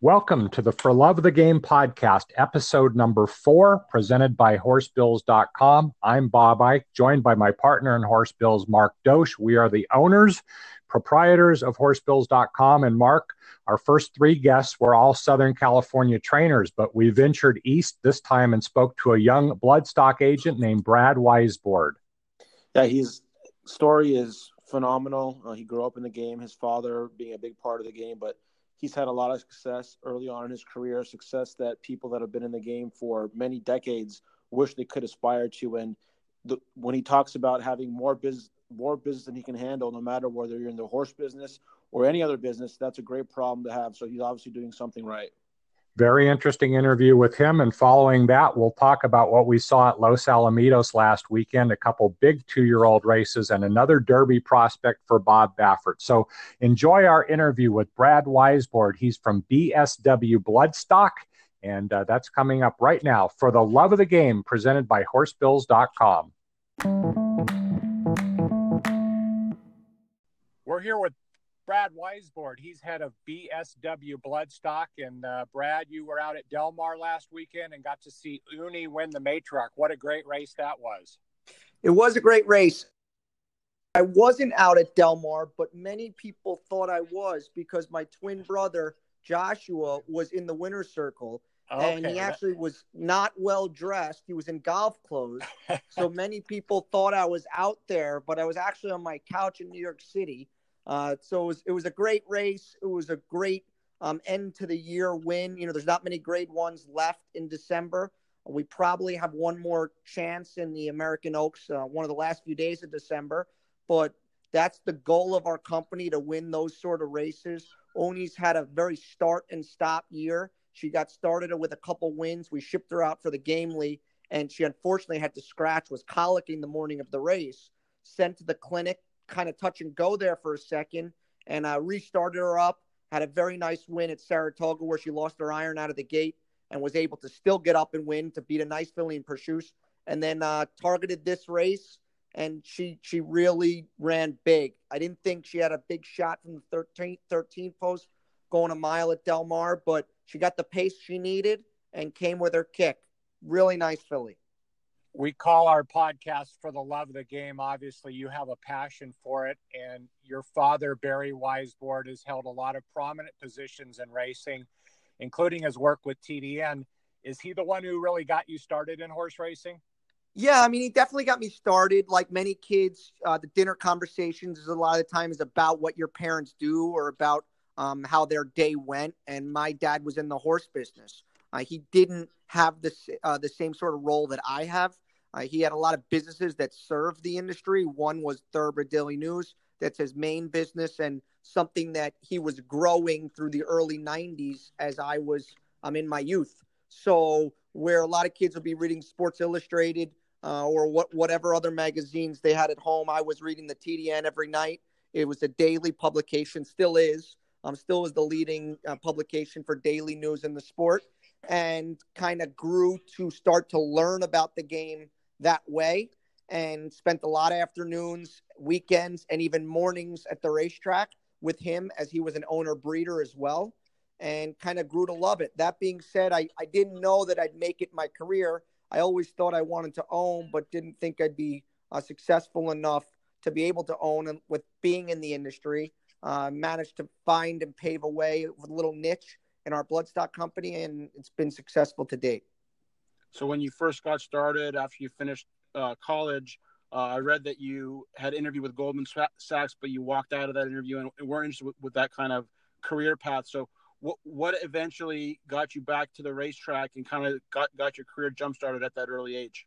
Welcome to the For Love of the Game podcast, episode number four, presented by horsebills.com. I'm Bob Ike, joined by my partner in Horsebills, Mark Dosch. We are the owners, proprietors of horsebills.com. And Mark, our first three guests were all Southern California trainers, but we ventured east this time and spoke to a young bloodstock agent named Brad Weisbord. Yeah, his story is phenomenal. Uh, he grew up in the game, his father being a big part of the game, but he's had a lot of success early on in his career, success that people that have been in the game for many decades wish they could aspire to. And the, when he talks about having more business, more business than he can handle, no matter whether you're in the horse business or any other business, that's a great problem to have. So he's obviously doing something right. Very interesting interview with him. And following that, we'll talk about what we saw at Los Alamitos last weekend a couple big two year old races and another Derby prospect for Bob Baffert. So enjoy our interview with Brad Weisbord. He's from BSW Bloodstock. And uh, that's coming up right now for the love of the game, presented by horsebills.com. We're here with Brad Weisbord. He's head of BSW Bloodstock. And uh, Brad, you were out at Del Mar last weekend and got to see Uni win the Matriarch. What a great race that was! It was a great race. I wasn't out at Del Mar, but many people thought I was because my twin brother Joshua was in the winner's circle. Okay. And he actually was not well dressed. He was in golf clothes. so many people thought I was out there, but I was actually on my couch in New York City uh, so it was, it was a great race. It was a great um, end to the year win. You know, there's not many grade ones left in December. We probably have one more chance in the American Oaks, uh, one of the last few days of December. But that's the goal of our company to win those sort of races. Uni's had a very start and stop year. She got started with a couple wins. We shipped her out for the Gamely, and she unfortunately had to scratch, was colicking the morning of the race. Sent to the clinic, kind of touch and go there for a second and uh, restarted her up. Had a very nice win at Saratoga where she lost her iron out of the gate and was able to still get up and win to beat a nice filly in Pursuit. And then uh, targeted this race and she she really ran big. I didn't think she had a big shot from the 13th 13th post going a mile at Del Mar, but she got the pace she needed and came with her kick. Really nice filly we call our podcast for the love of the game. Obviously, you have a passion for it, and your father, Barry Weisbord, has held a lot of prominent positions in racing, including his work with TDN. Is he the one who really got you started in horse racing? Yeah, I mean, he definitely got me started. Like many kids, uh, the dinner conversations is a lot of the times about what your parents do or about um, how their day went. And my dad was in the horse business. Uh, he didn't have the uh, the same sort of role that I have. Uh, he had a lot of businesses that served the industry. One was Thoroughbred Daily News, that's his main business, and something that he was growing through the early 90s as I was um, in my youth. So, where a lot of kids would be reading Sports Illustrated uh, or what, whatever other magazines they had at home, I was reading the TDN every night. It was a daily publication, still is. Um, still is the leading uh, publication for daily news in the sport, and kind of grew to start to learn about the game that way and spent a lot of afternoons, weekends, and even mornings at the racetrack with him as he was an owner breeder as well and kind of grew to love it. That being said, I, I didn't know that I'd make it my career. I always thought I wanted to own, but didn't think I'd be uh, successful enough to be able to own. And with being in the industry, uh, managed to find and pave a way with a little niche in our bloodstock company, and it's been successful to date. So when you first got started, after you finished uh, college, uh, I read that you had an interview with Goldman Sachs, but you walked out of that interview and weren't interested with, with that kind of career path. So what what eventually got you back to the racetrack and kind of got, got your career jump started at that early age?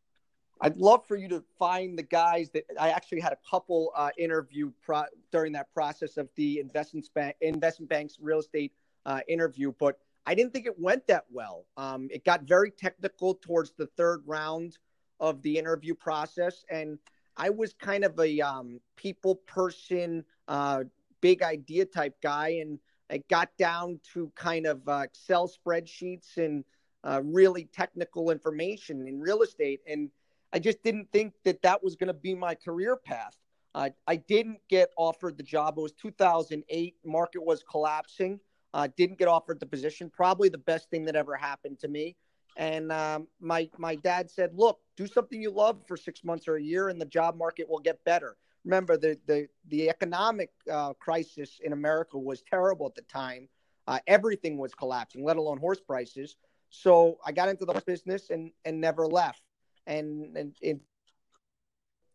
I'd love for you to find the guys that I actually had a couple uh, interview pro- during that process of the investment bank, investment bank's real estate uh, interview, but I didn't think it went that well. Um, it got very technical towards the third round of the interview process, and I was kind of a um, people person, uh, big idea type guy, and it got down to kind of uh, Excel spreadsheets and uh, really technical information in real estate, and I just didn't think that that was going to be my career path. I didn't get offered the job. It was 2008. Market was collapsing. Uh, didn't get offered the position. Probably the best thing that ever happened to me. And um, my my dad said, "Look, do something you love for six months or a year, and the job market will get better." Remember, the the the economic uh, crisis in America was terrible at the time. Uh, everything was collapsing, let alone horse prices. So I got into the horse business and and never left, and and it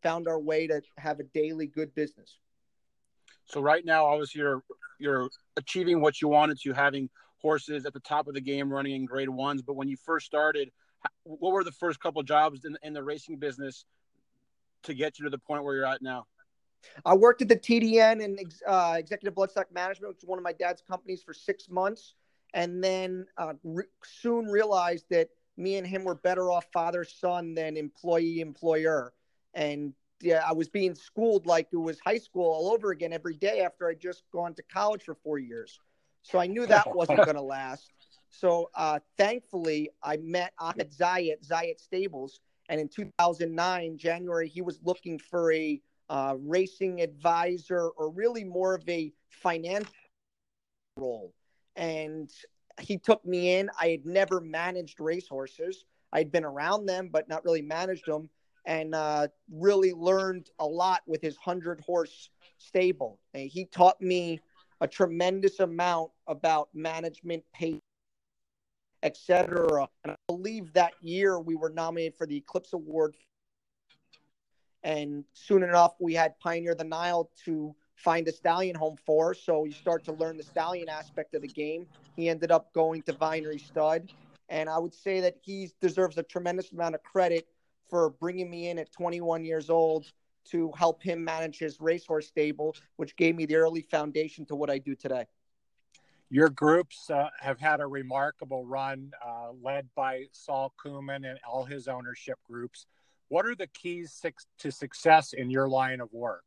found our way to have a daily good business. So right now, obviously, you're you're achieving what you wanted to, having horses at the top of the game, running in Grade Ones. But when you first started, what were the first couple jobs in, in the racing business to get you to the point where you're at now? I worked at the TDN and uh, Executive Bloodstock Management, which is one of my dad's companies, for six months, and then uh, re- soon realized that me and him were better off father son than employee employer, and yeah, I was being schooled like it was high school all over again every day after I'd just gone to college for four years. So I knew that wasn't going to last. So uh, thankfully, I met Ahmed Zayat, Zayat Stables. And in 2009, January, he was looking for a uh, racing advisor or really more of a financial role. And he took me in. I had never managed racehorses. I'd been around them, but not really managed them and uh, really learned a lot with his 100 horse stable. And he taught me a tremendous amount about management, pace, etc. And I believe that year we were nominated for the Eclipse Award. And soon enough, we had Pioneerof the Nile to find a stallion home for. So you start to learn the stallion aspect of the game. He ended up going to Vinery Stud. And I would say that he deserves a tremendous amount of credit for bringing me in at 21 years old to help him manage his racehorse stable, which gave me the early foundation to what I do today. Your groups uh, have had a remarkable run, uh, led by Saul Kumin and all his ownership groups. What are the keys to success in your line of work?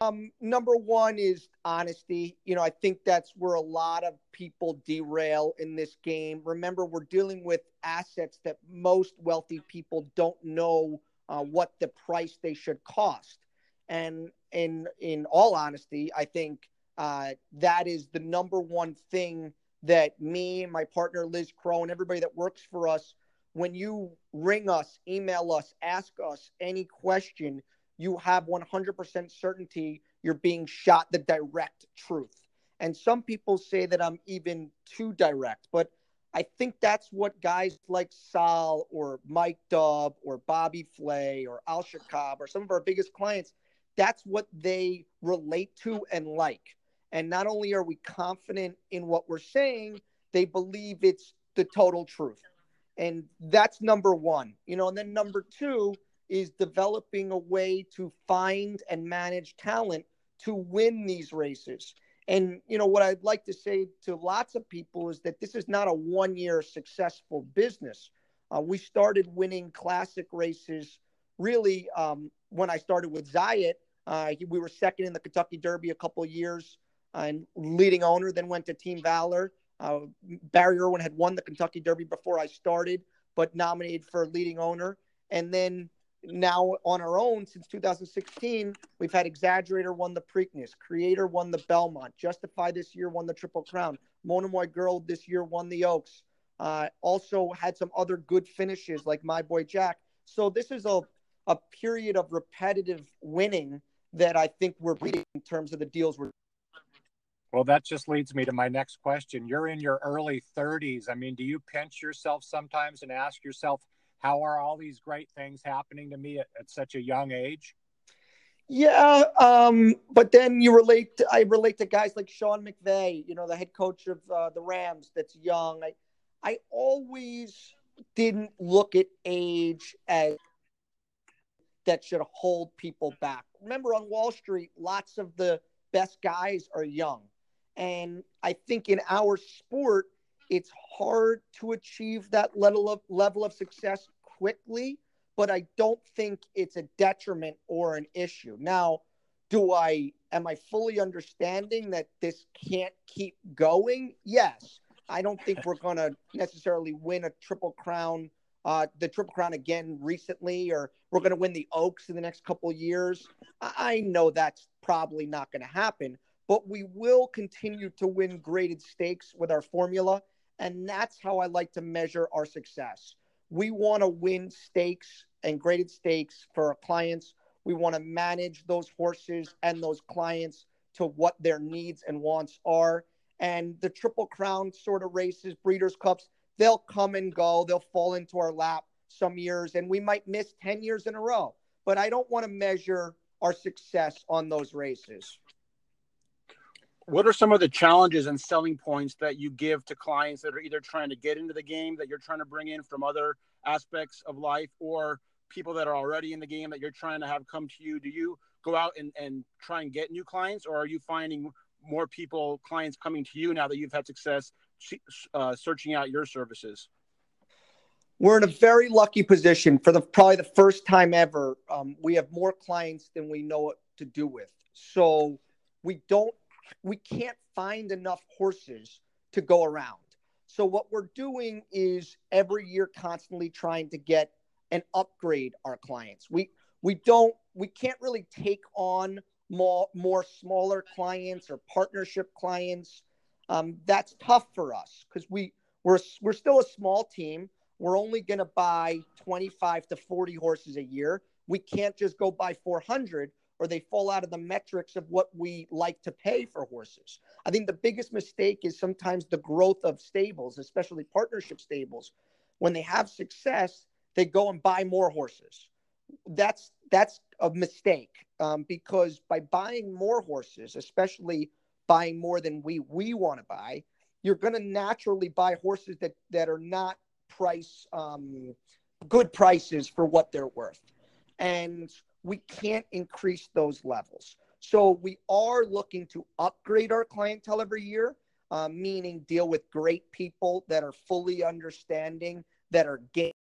Um, number one is honesty. You know, I think that's where a lot of people derail in this game. Remember, we're dealing with assets that most wealthy people don't know uh, what the price they should cost. And in in all honesty, I think uh, that is the number one thing that me, my partner Liz Crow, and everybody that works for us, when you ring us, email us, ask us any question, you have 100% certainty you're being shot the direct truth. And some people say that I'm even too direct, but I think that's what guys like Sal or Mike Dubb or Bobby Flay or Al Shaqab or some of our biggest clients, that's what they relate to and like. And not only are we confident in what we're saying, they believe it's the total truth. And that's number one. You know, and then number two, is developing a way to find and manage talent to win these races. And you know what I'd like to say to lots of people is that this is not a one-year successful business. Uh, we started winning classic races really um, when I started with Zayat. Uh, we were second in the Kentucky Derby a couple years uh, and leading owner. Then went to Team Valor. Uh, Barry Irwin had won the Kentucky Derby before I started, but nominated for leading owner. And then now on our own since 2016 we've had exaggerator won the preakness creator won the belmont justify this year won the triple crown monomoy girl this year won the oaks uh, also had some other good finishes like my boy jack so this is a, a period of repetitive winning that i think we're reading in terms of the deals we're well, that just leads me to my next question. You're in your early 30s. I mean, do you pinch yourself sometimes and ask yourself, how are all these great things happening to me at, at such a young age? Yeah, um, but then you relate. To, I relate to guys like Sean McVay, you know, the head coach of uh, the Rams. That's young. I, I always didn't look at age as that should hold people back. Remember, on Wall Street, lots of the best guys are young, and I think in our sport, it's hard to achieve that level of level of success quickly, but I don't think it's a detriment or an issue. Now, do I am I fully understanding that this can't keep going? Yes. I don't think we're going to necessarily win a triple crown, uh, the triple crown again recently, or we're going to win the Oaks in the next couple years. I know that's probably not going to happen, but we will continue to win graded stakes with our formula. And that's how I like to measure our success. We want to win stakes and graded stakes for our clients. We want to manage those horses and those clients to what their needs and wants are. And the Triple Crown sort of races, Breeders' Cups, they'll come and go. They'll fall into our lap some years, and we might miss 10 years in a row. But I don't want to measure our success on those races. What are some of the challenges and selling points that you give to clients that are either trying to get into the game that you're trying to bring in from other aspects of life or people that are already in the game that you're trying to have come to you? Do you go out and, and try and get new clients, or are you finding more people, clients coming to you now that you've had success uh, searching out your services? We're in a very lucky position for the probably the first time ever. Um, we have more clients than we know what to do with. So we don't, we can't find enough horses to go around. So what we're doing is every year constantly trying to get and upgrade our clients. We we don't we can't really take on more more smaller clients or partnership clients. Um, that's tough for us because we we're we're still a small team. We're only going to buy 25 to 40 horses a year. We can't just go buy 400 or they fall out of the metrics of what we like to pay for horses. I think the biggest mistake is sometimes the growth of stables, especially partnership stables. When they have success, they go and buy more horses. That's that's a mistake um, because by buying more horses, especially buying more than we we want to buy, you're going to naturally buy horses that that are not price um, good prices for what they're worth, and we can't increase those levels. So we are looking to upgrade our clientele every year, uh, meaning deal with great people that are fully understanding, that are game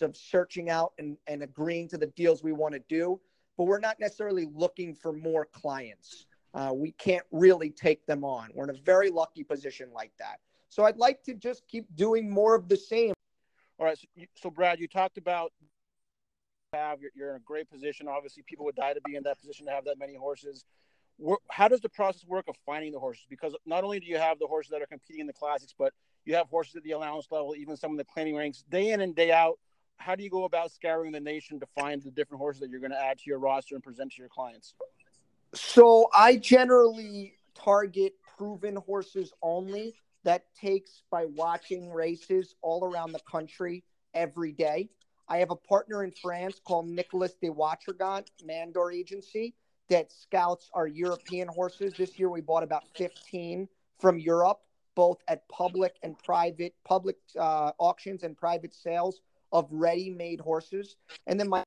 of searching out and, and agreeing to the deals we want to do, but we're not necessarily looking for more clients. Uh, we can't really take them on. We're in a very lucky position like that. So I'd like to just keep doing more of the same. All right. So, so Brad, you talked about have you're, you're in a great position. Obviously, people would die to be in that position to have that many horses. How does the process work of finding the horses? Because not only do you have the horses that are competing in the classics, but you have horses at the allowance level, even some of the claiming ranks, day in and day out how do you go about scouring the nation to find the different horses that you're going to add to your roster and present to your clients? So I generally target proven horses only. That takes by watching races all around the country every day. I have a partner in France called Nicolas de Watrigant, Mandore Agency, that scouts our European horses. This year we bought about 15 from Europe, both at public and private, public uh, auctions and private sales of ready-made horses. And then my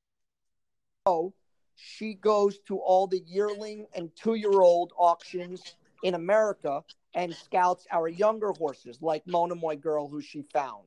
oh, she goes to all the yearling and two-year-old auctions in America and scouts our younger horses, like Monomoy Girl, who she found.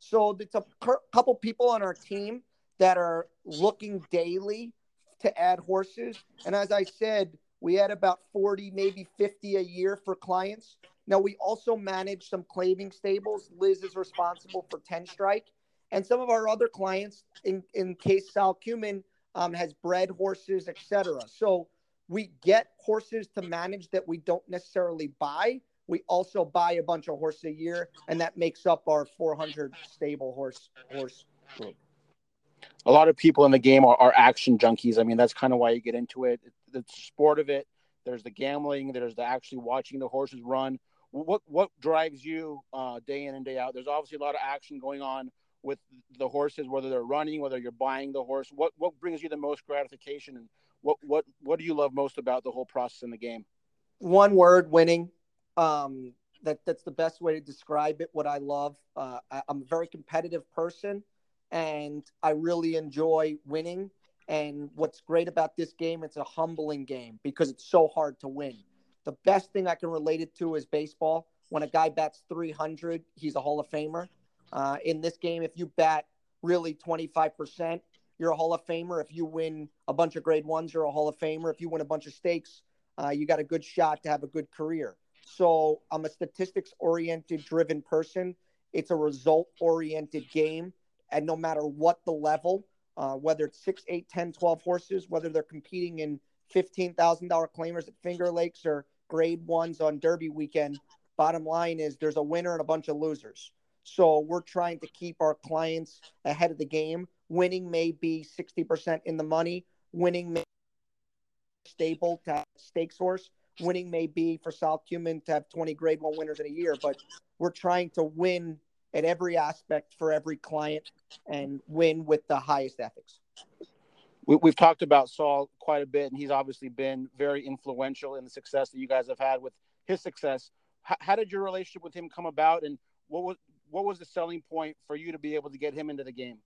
So it's a couple people on our team that are looking daily to add horses. And as I said, we had about 40, maybe 50 a year for clients. Now, we also manage some claiming stables. Liz is responsible for 10 Strike and some of our other clients, in, in case Sal Kumin um, has bred horses, etc. So we get horses to manage that we don't necessarily buy. We also buy a bunch of horses a year, and that makes up our 400 stable horse horse group. A lot of people in the game are, are action junkies. I mean, that's kind of why you get into it. The sport of it. There's the gambling. There's the actually watching the horses run. What what drives you uh, day in and day out? There's obviously a lot of action going on with the horses, whether they're running, whether you're buying the horse? What what brings you the most gratification, and what what what do you love most about the whole process in the game? One word: winning. Um, that that's the best way to describe it. What I love. Uh, I, I'm a very competitive person, and I really enjoy winning. And what's great about this game, it's a humbling game because it's so hard to win. The best thing I can relate it to is baseball. When a guy bats 300, he's a Hall of Famer uh, in this game, if you bat really 25%, you're a Hall of Famer. If you win a bunch of grade ones, you're a Hall of Famer. If you win a bunch of stakes, uh, you got a good shot to have a good career. So I'm a statistics oriented, driven person. It's a result oriented game. And no matter what the level, uh, whether it's 6, 8, 10, 12 horses, whether they're competing in $15,000 claimers at Finger Lakes or grade ones on Derby weekend. Bottom line is there's a winner and a bunch of losers. So we're trying to keep our clients ahead of the game. Winning may be 60% in the money. Winning may stable to stakes horse. Winning may be for South Kumin to have 20 grade one winners in a year, but we're trying to win at every aspect for every client and win with the highest ethics. We, have talked about Saul quite a bit, and he's obviously been very influential in the success that you guys have had with his success. H- how did your relationship with him come about, and what was what was the selling point for you to be able to get him into the game?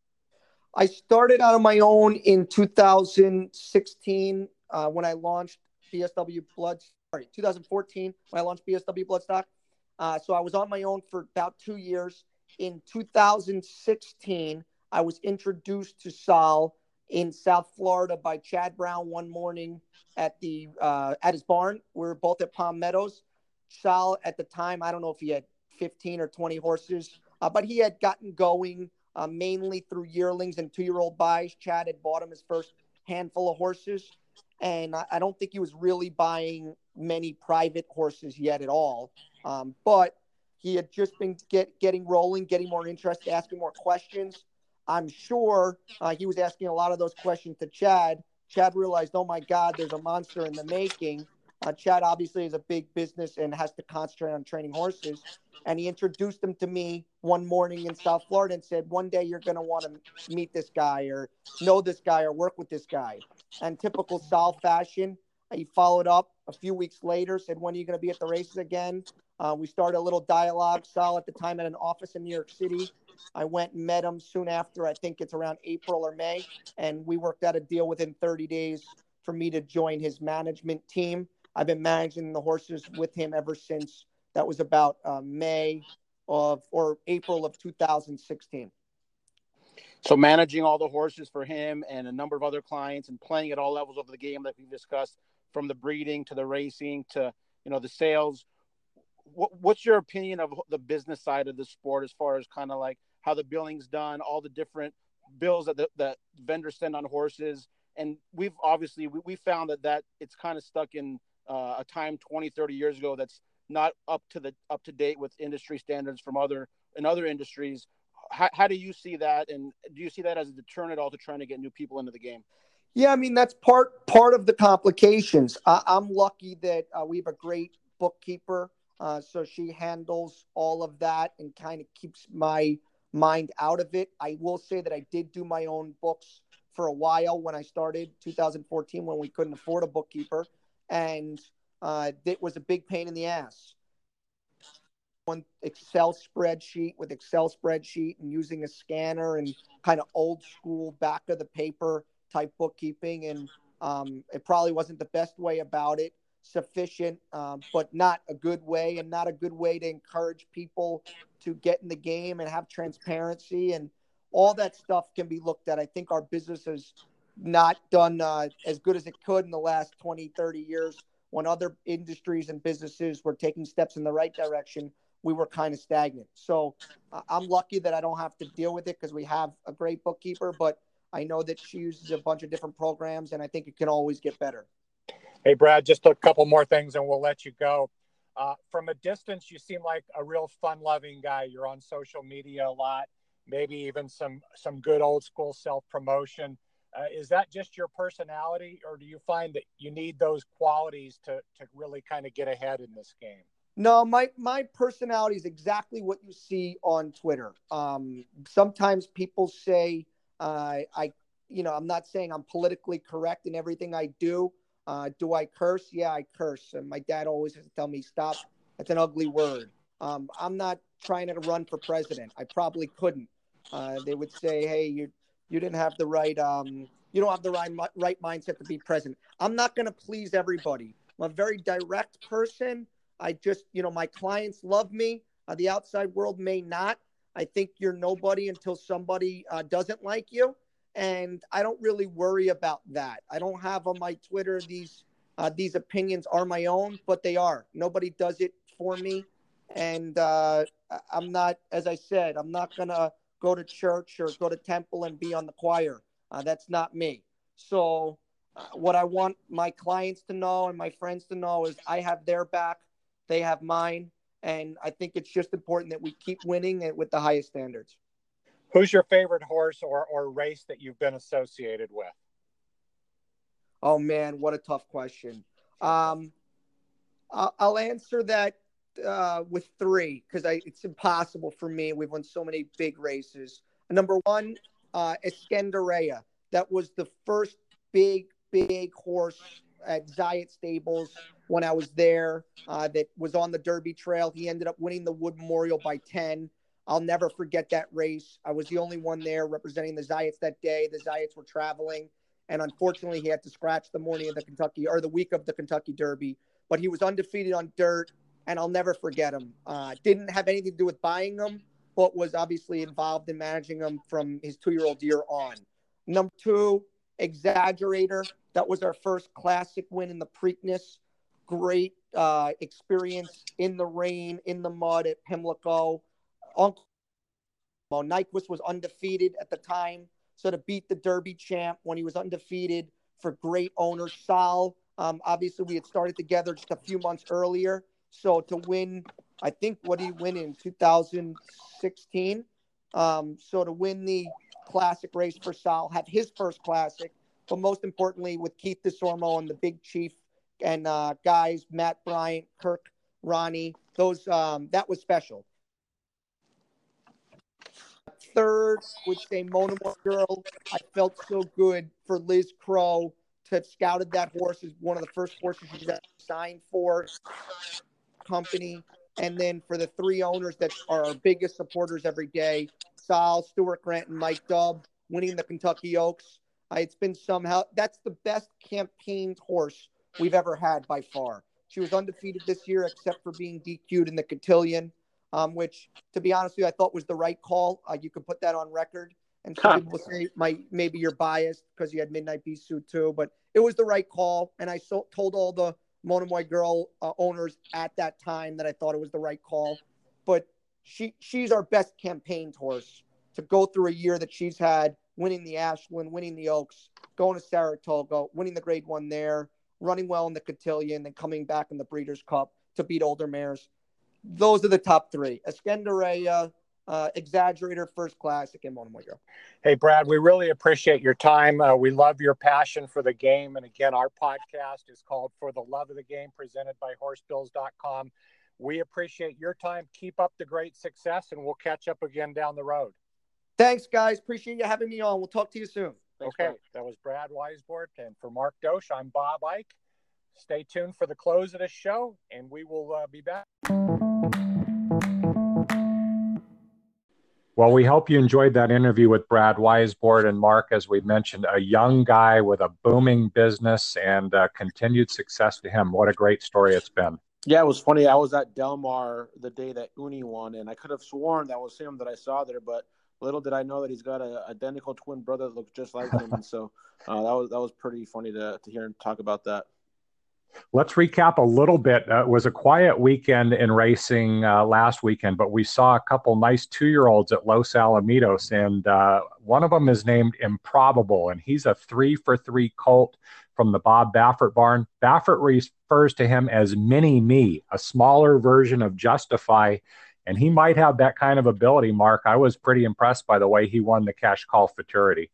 I started out on my own in 2016 uh, when I launched BSW Blood. Sorry, 2014 when I launched BSW Bloodstock. Uh, so I was on my own for about two years. In 2016, I was introduced to Sal in South Florida by Chad Brown one morning at the uh, at his barn. We were both at Palm Meadows. Sal at the time, I don't know if he had 15 or 20 horses, uh, but he had gotten going uh, mainly through yearlings and two-year-old buys. Chad had bought him his first handful of horses, and I, I don't think he was really buying many private horses yet at all. Um, but he had just been get, getting rolling, getting more interest, asking more questions. I'm sure uh, he was asking a lot of those questions to Chad. Chad realized, oh my God, there's a monster in the making. Uh, Chad obviously is a big business and has to concentrate on training horses. And he introduced him to me one morning in South Florida and said, One day you're going to want to meet this guy or know this guy or work with this guy. And typical Sal fashion, he followed up a few weeks later, said, When are you going to be at the races again? Uh, we started a little dialogue. Sal at the time had an office in New York City. I went and met him soon after. I think it's around April or May. And we worked out a deal within 30 days for me to join his management team. I've been managing the horses with him ever since that was about uh, May of or April of 2016. So managing all the horses for him and a number of other clients and playing at all levels of the game that we've discussed, from the breeding to the racing to you know the sales. What, what's your opinion of the business side of the sport as far as kind of like how the billing's done, all the different bills that the, that vendors send on horses, and we've obviously we, we found that that it's kind of stuck in uh, a time 20, 30 years ago that's not up to the up to date with industry standards from other in other industries. How, how do you see that, and do you see that as a deterrent at all to trying to get new people into the game? Yeah, I mean that's part part of the complications. I, am lucky that uh, we have a great bookkeeper, uh, so she handles all of that and kind of keeps my mind out of it. I will say that I did do my own books for a while when I started 2014 when we couldn't afford a bookkeeper and uh, it was a big pain in the ass. One Excel spreadsheet with Excel spreadsheet and using a scanner and kind of old school back of the paper type bookkeeping, and um, it probably wasn't the best way about it. Sufficient, um, but not a good way, and not a good way to encourage people to get in the game and have transparency and all that stuff can be looked at. I think our business has not done uh, as good as it could in the last 20, 30 years when other industries and businesses were taking steps in the right direction. We were kind of stagnant. So I'm lucky that I don't have to deal with it because we have a great bookkeeper, but I know that she uses a bunch of different programs and I think it can always get better. Hey, Brad, just a couple more things and we'll let you go. Uh, from a distance, you seem like a real fun loving guy. You're on social media a lot, maybe even some, some good old school self promotion. Uh, is that just your personality, or do you find that you need those qualities to to really kind of get ahead in this game? No, my my personality is exactly what you see on Twitter. Um, sometimes people say uh, I, you know, I'm not saying I'm politically correct in everything I do. Uh, do I curse? Yeah, I curse. And my dad always has to tell me, stop. That's an ugly word. Um, I'm not trying to run for president. I probably couldn't. Uh, they would say, hey, you're you didn't have the right um you don't have the right right mindset to be president." I'm not going to please everybody. I'm a very direct person. I just, you know, my clients love me. Uh, the outside world may not. I think you're nobody until somebody uh, doesn't like you, and I don't really worry about that. I don't have on my Twitter these uh, these opinions are my own, but they are. Nobody does it for me, and uh, I'm not, as I said, I'm not gonna go to church or go to temple and be on the choir. Uh, that's not me. So what I want my clients to know and my friends to know is I have their back, they have mine, and I think it's just important that we keep winning it with the highest standards. Who's your favorite horse or, or race that you've been associated with? Oh man, what a tough question. Um, I'll, I'll answer that uh, with three because it's impossible for me. We've won so many big races. Number one, uh. That was the first big, big horse at Zayat Stables when I was there uh, that was on the Derby Trail. He ended up winning the Wood Memorial by 10. I'll never forget that race. I was the only one there representing the Zayats that day. The Zayats were traveling, and unfortunately, he had to scratch the morning of the Kentucky or the week of the Kentucky Derby. But he was undefeated on dirt, and I'll never forget him. Uh, didn't have anything to do with buying him, but was obviously involved in managing him from his two-year-old year on. Number two, Exaggerator. That was our first classic win in the Preakness. Great uh, experience in the rain, in the mud at Pimlico. Uncle well, Nyquist was undefeated at the time. So to beat the Derby champ when he was undefeated for great owner Sal. Um, obviously, we had started together just a few months earlier. So to win, I think what he win in 2016. Um, so to win the classic race for Sal, have his first classic, but most importantly with Keith Desormeaux and the Big Chief and uh, guys Matt Bryant, Kirk, Ronnie, those um, that was special third would say Monomoy Girl. I felt so good for Liz Crow to have scouted that horse as one of the first horses she's signed for company. And then for the three owners that are our biggest supporters every day, Sal, Stuart Grant, and Mike Dubb winning the Kentucky Oaks. Uh, it's been somehow that's the best campaigned horse we've ever had by far. She was undefeated this year except for being DQ'd in the cotillion um, which, to be honest with you, I thought was the right call. Uh, you could put that on record. And some people say my, maybe you're biased because you had Midnight Bisou too, but it was the right call. And I so, told all the Monomoy girl uh, owners at that time that I thought it was the right call. But she she's our best campaigned horse to go through a year that she's had, winning the Ashland, winning the Oaks, going to Saratoga, winning the Grade One there, running well in the Cotillion, and coming back in the Breeders' Cup to beat older mares those are the top three. Eskendereya, uh, Exaggerator, First Classic, and Monomoy Girl. Hey, Brad, we really appreciate your time. Uh, we love your passion for the game. And again, our podcast is called For the Love of the Game, presented by horsebills.com. We appreciate your time. Keep up the great success, and we'll catch up again down the road. Thanks, guys. Appreciate you having me on. We'll talk to you soon. Thanks, okay, Brad. that was Brad Weisbord. And for Mark Dosch, I'm Bob Ike. Stay tuned for the close of the show, and we will uh, be back. Well, we hope you enjoyed that interview with Brad Weisbord and Mark. As we mentioned, a young guy with a booming business and uh, continued success to him. What a great story it's been. Yeah, it was funny. I was at Del Mar the day that Uni won, and I could have sworn that was him that I saw there, but little did I know that he's got an identical twin brother that looks just like him. and so uh, that was that was pretty funny to to hear him talk about that. Let's recap a little bit. Uh, it was a quiet weekend in racing uh, last weekend, but we saw a couple nice two year olds at Los Alamitos, and uh, one of them is named Improbable, and he's a three for three colt from the Bob Baffert barn. Baffert refers to him as Mini Me, a smaller version of Justify, and he might have that kind of ability, Mark. I was pretty impressed by the way he won the CashCall futurity.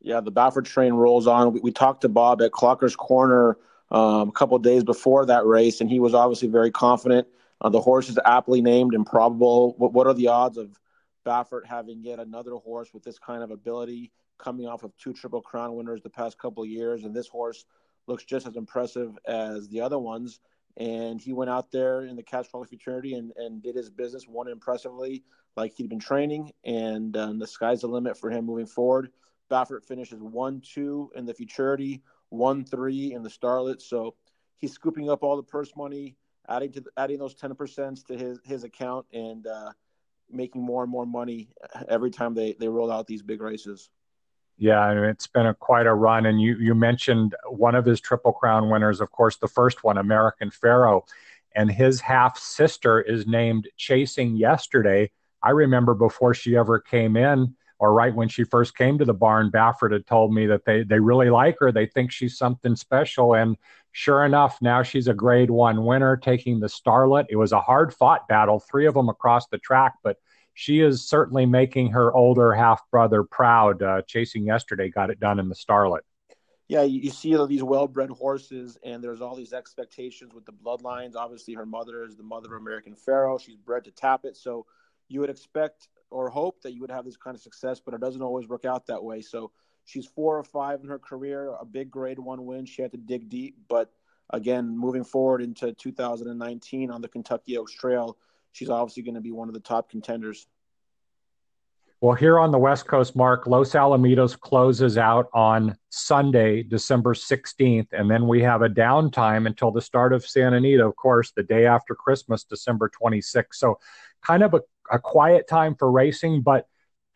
Yeah, the Baffert train rolls on. We, we talked to Bob at Clocker's Corner um, a couple days before that race, and he was obviously very confident. Uh, the horse is aptly named Improbable. What, what are the odds of Baffert having yet another horse with this kind of ability, coming off of two Triple Crown winners the past couple of years, and this horse looks just as impressive as the other ones. And he went out there in the CashCall Futurity and, and did his business, won impressively, like he'd been training. And um, the sky's the limit for him moving forward. Baffert finishes 1 2 in the Futurity, one three in the Starlet. So he's scooping up all the purse money, adding to the, adding those ten percent to his his account, and uh, making more and more money every time they they roll out these big races. Yeah, I mean, it's been a quite a run, and you you mentioned one of his Triple Crown winners, of course, the first one, American Pharoah, and his half sister is named Chasing Yesterday. I remember before she ever came in or right when she first came to the barn, Baffert had told me that they, they really like her. They think she's something special. And sure enough, now she's a grade one winner taking the Starlet. It was a hard fought battle, three of them across the track, but she is certainly making her older half brother proud. Uh, chasing yesterday got it done in the Starlet. Yeah, you see these well-bred horses, and there's all these expectations with the bloodlines. Obviously, her mother is the mother of American Pharoah. She's bred to Tapit, so you would expect or hope that you would have this kind of success, but it doesn't always work out that way. So she's four or five in her career, a big grade one win. She had to dig deep, but again, moving forward into 2019 on the Kentucky Oaks Trail, she's obviously going to be one of the top contenders. Well, here on the West Coast, Mark, Los Alamitos closes out on Sunday, December 16th, and then we have a downtime until the start of Santa Anita, of course, the day after Christmas, December 26th. So, kind of a, a quiet time for racing, but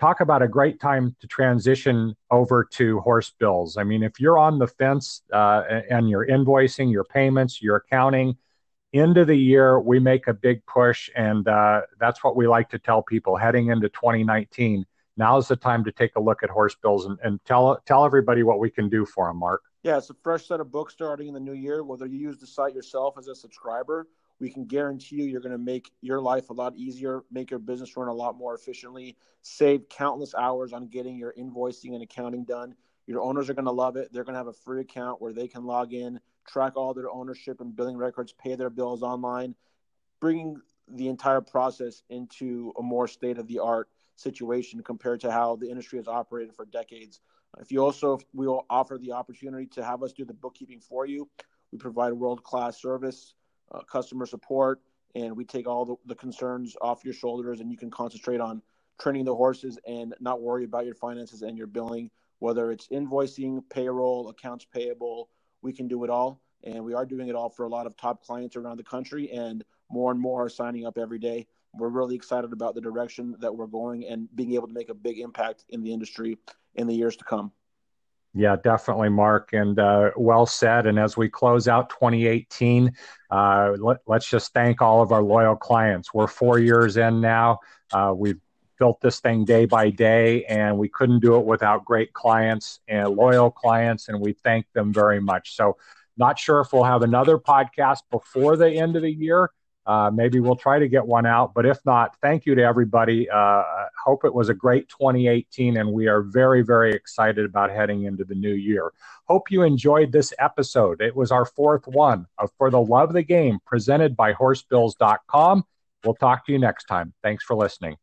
talk about a great time to transition over to horse bills. I mean, if you're on the fence uh, and you're invoicing your payments, your accounting, end of the year, we make a big push, and uh, that's what we like to tell people heading into 2019. Now's the time to take a look at horse bills and, and tell tell everybody what we can do for them, Mark. Yeah, it's a fresh set of books starting in the new year. Whether you use the site yourself as a subscriber, we can guarantee you you're going to make your life a lot easier, make your business run a lot more efficiently, save countless hours on getting your invoicing and accounting done. Your owners are going to love it. They're going to have a free account where they can log in, track all their ownership and billing records, pay their bills online, bringing the entire process into a more state of the art situation compared to how the industry has operated for decades. If you also we will offer the opportunity to have us do the bookkeeping for you. We provide world class service, uh, customer support, and we take all the, the concerns off your shoulders, and you can concentrate on training the horses and not worry about your finances and your billing. Whether it's invoicing, payroll, accounts payable, we can do it all. And we are doing it all for a lot of top clients around the country, and more and more are signing up every day. We're really excited about the direction that we're going and being able to make a big impact in the industry in the years to come. Yeah, definitely, Mark, and uh, well said. And as we close out 2018, uh, let, us just thank all of our loyal clients. We're four years in now. Uh, we've built this thing day by day, and we couldn't do it without great clients and loyal clients, and we thank them very much. So, not sure if we'll have another podcast before the end of the year. Uh, maybe we'll try to get one out, but if not, thank you to everybody. Uh, hope it was a great 2018, and we are very, very excited about heading into the new year. Hope you enjoyed this episode. It was our fourth one of For the Love of the Game, presented by horsebills.com. We'll talk to you next time. Thanks for listening.